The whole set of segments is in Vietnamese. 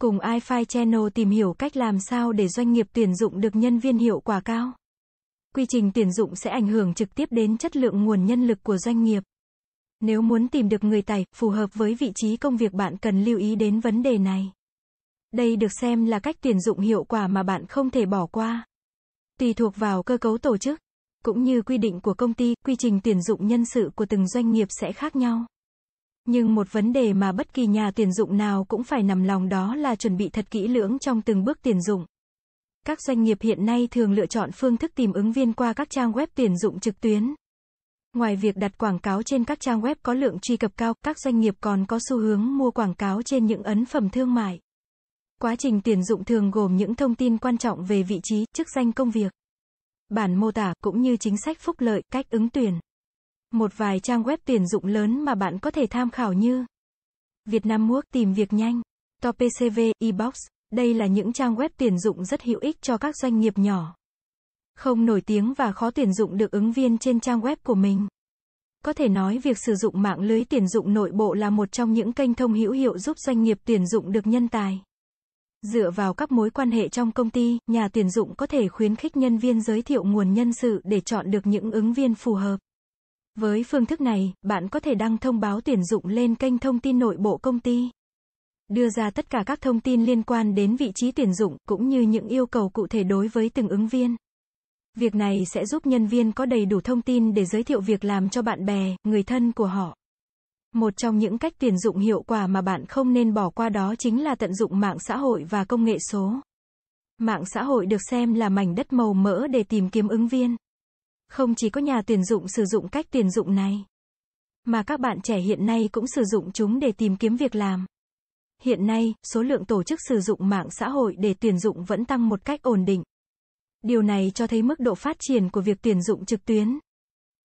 Cùng iFi Channel tìm hiểu cách làm sao để doanh nghiệp tuyển dụng được nhân viên hiệu quả cao. Quy trình tuyển dụng sẽ ảnh hưởng trực tiếp đến chất lượng nguồn nhân lực của doanh nghiệp. Nếu muốn tìm được người tài phù hợp với vị trí công việc bạn cần lưu ý đến vấn đề này. Đây được xem là cách tuyển dụng hiệu quả mà bạn không thể bỏ qua. Tùy thuộc vào cơ cấu tổ chức, cũng như quy định của công ty, quy trình tuyển dụng nhân sự của từng doanh nghiệp sẽ khác nhau. Nhưng một vấn đề mà bất kỳ nhà tuyển dụng nào cũng phải nằm lòng đó là chuẩn bị thật kỹ lưỡng trong từng bước tuyển dụng. Các doanh nghiệp hiện nay thường lựa chọn phương thức tìm ứng viên qua các trang web tuyển dụng trực tuyến. Ngoài việc đặt quảng cáo trên các trang web có lượng truy cập cao, các doanh nghiệp còn có xu hướng mua quảng cáo trên những ấn phẩm thương mại. Quá trình tuyển dụng thường gồm những thông tin quan trọng về vị trí, chức danh công việc, bản mô tả cũng như chính sách phúc lợi, cách ứng tuyển. Một vài trang web tuyển dụng lớn mà bạn có thể tham khảo như Việt Nam Work tìm việc nhanh, Topcv, eBox. Đây là những trang web tuyển dụng rất hữu ích cho các doanh nghiệp nhỏ. Không nổi tiếng và khó tuyển dụng được ứng viên trên trang web của mình. Có thể nói việc sử dụng mạng lưới tuyển dụng nội bộ là một trong những kênh thông hữu hiệu giúp doanh nghiệp tuyển dụng được nhân tài. Dựa vào các mối quan hệ trong công ty, nhà tuyển dụng có thể khuyến khích nhân viên giới thiệu nguồn nhân sự để chọn được những ứng viên phù hợp. Với phương thức này, bạn có thể đăng thông báo tuyển dụng lên kênh thông tin nội bộ công ty. Đưa ra tất cả các thông tin liên quan đến vị trí tuyển dụng, cũng như những yêu cầu cụ thể đối với từng ứng viên. Việc này sẽ giúp nhân viên có đầy đủ thông tin để giới thiệu việc làm cho bạn bè, người thân của họ. Một trong những cách tuyển dụng hiệu quả mà bạn không nên bỏ qua đó chính là tận dụng mạng xã hội và công nghệ số. Mạng xã hội được xem là mảnh đất màu mỡ để tìm kiếm ứng viên. Không chỉ có nhà tuyển dụng sử dụng cách tuyển dụng này, mà các bạn trẻ hiện nay cũng sử dụng chúng để tìm kiếm việc làm. Hiện nay, số lượng tổ chức sử dụng mạng xã hội để tuyển dụng vẫn tăng một cách ổn định. Điều này cho thấy mức độ phát triển của việc tuyển dụng trực tuyến.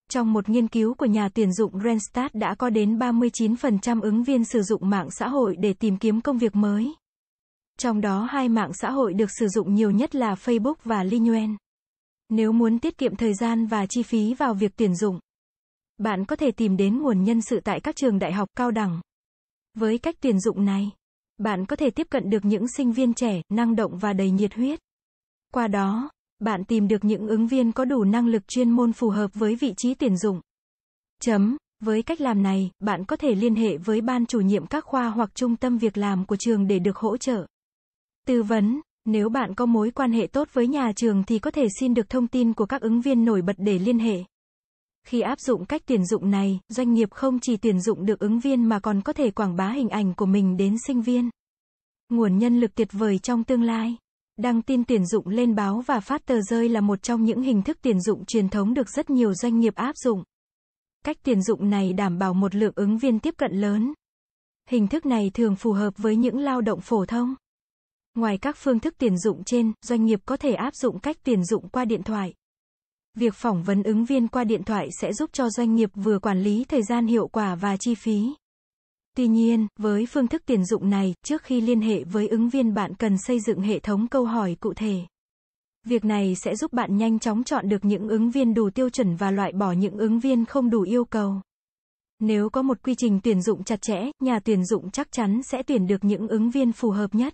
Trong một nghiên cứu của nhà tuyển dụng Randstad đã có đến 39% ứng viên sử dụng mạng xã hội để tìm kiếm công việc mới. Trong đó hai mạng xã hội được sử dụng nhiều nhất là Facebook và LinkedIn. Nếu muốn tiết kiệm thời gian và chi phí vào việc tuyển dụng, bạn có thể tìm đến nguồn nhân sự tại các trường đại học cao đẳng. Với cách tuyển dụng này, bạn có thể tiếp cận được những sinh viên trẻ, năng động và đầy nhiệt huyết. Qua đó, bạn tìm được những ứng viên có đủ năng lực chuyên môn phù hợp với vị trí tuyển dụng. Chấm. Với cách làm này, bạn có thể liên hệ với ban chủ nhiệm các khoa hoặc trung tâm việc làm của trường để được hỗ trợ. Tư vấn, nếu bạn có mối quan hệ tốt với nhà trường thì có thể xin được thông tin của các ứng viên nổi bật để liên hệ. Khi áp dụng cách tuyển dụng này, doanh nghiệp không chỉ tuyển dụng được ứng viên mà còn có thể quảng bá hình ảnh của mình đến sinh viên. Nguồn nhân lực tuyệt vời trong tương lai. Đăng tin tuyển dụng lên báo và phát tờ rơi là một trong những hình thức tuyển dụng truyền thống được rất nhiều doanh nghiệp áp dụng. Cách tuyển dụng này đảm bảo một lượng ứng viên tiếp cận lớn. Hình thức này thường phù hợp với những lao động phổ thông. Ngoài các phương thức tuyển dụng trên, doanh nghiệp có thể áp dụng cách tuyển dụng qua điện thoại. Việc phỏng vấn ứng viên qua điện thoại sẽ giúp cho doanh nghiệp vừa quản lý thời gian hiệu quả và chi phí. Tuy nhiên, với phương thức tuyển dụng này, trước khi liên hệ với ứng viên bạn cần xây dựng hệ thống câu hỏi cụ thể. Việc này sẽ giúp bạn nhanh chóng chọn được những ứng viên đủ tiêu chuẩn và loại bỏ những ứng viên không đủ yêu cầu. Nếu có một quy trình tuyển dụng chặt chẽ, nhà tuyển dụng chắc chắn sẽ tuyển được những ứng viên phù hợp nhất.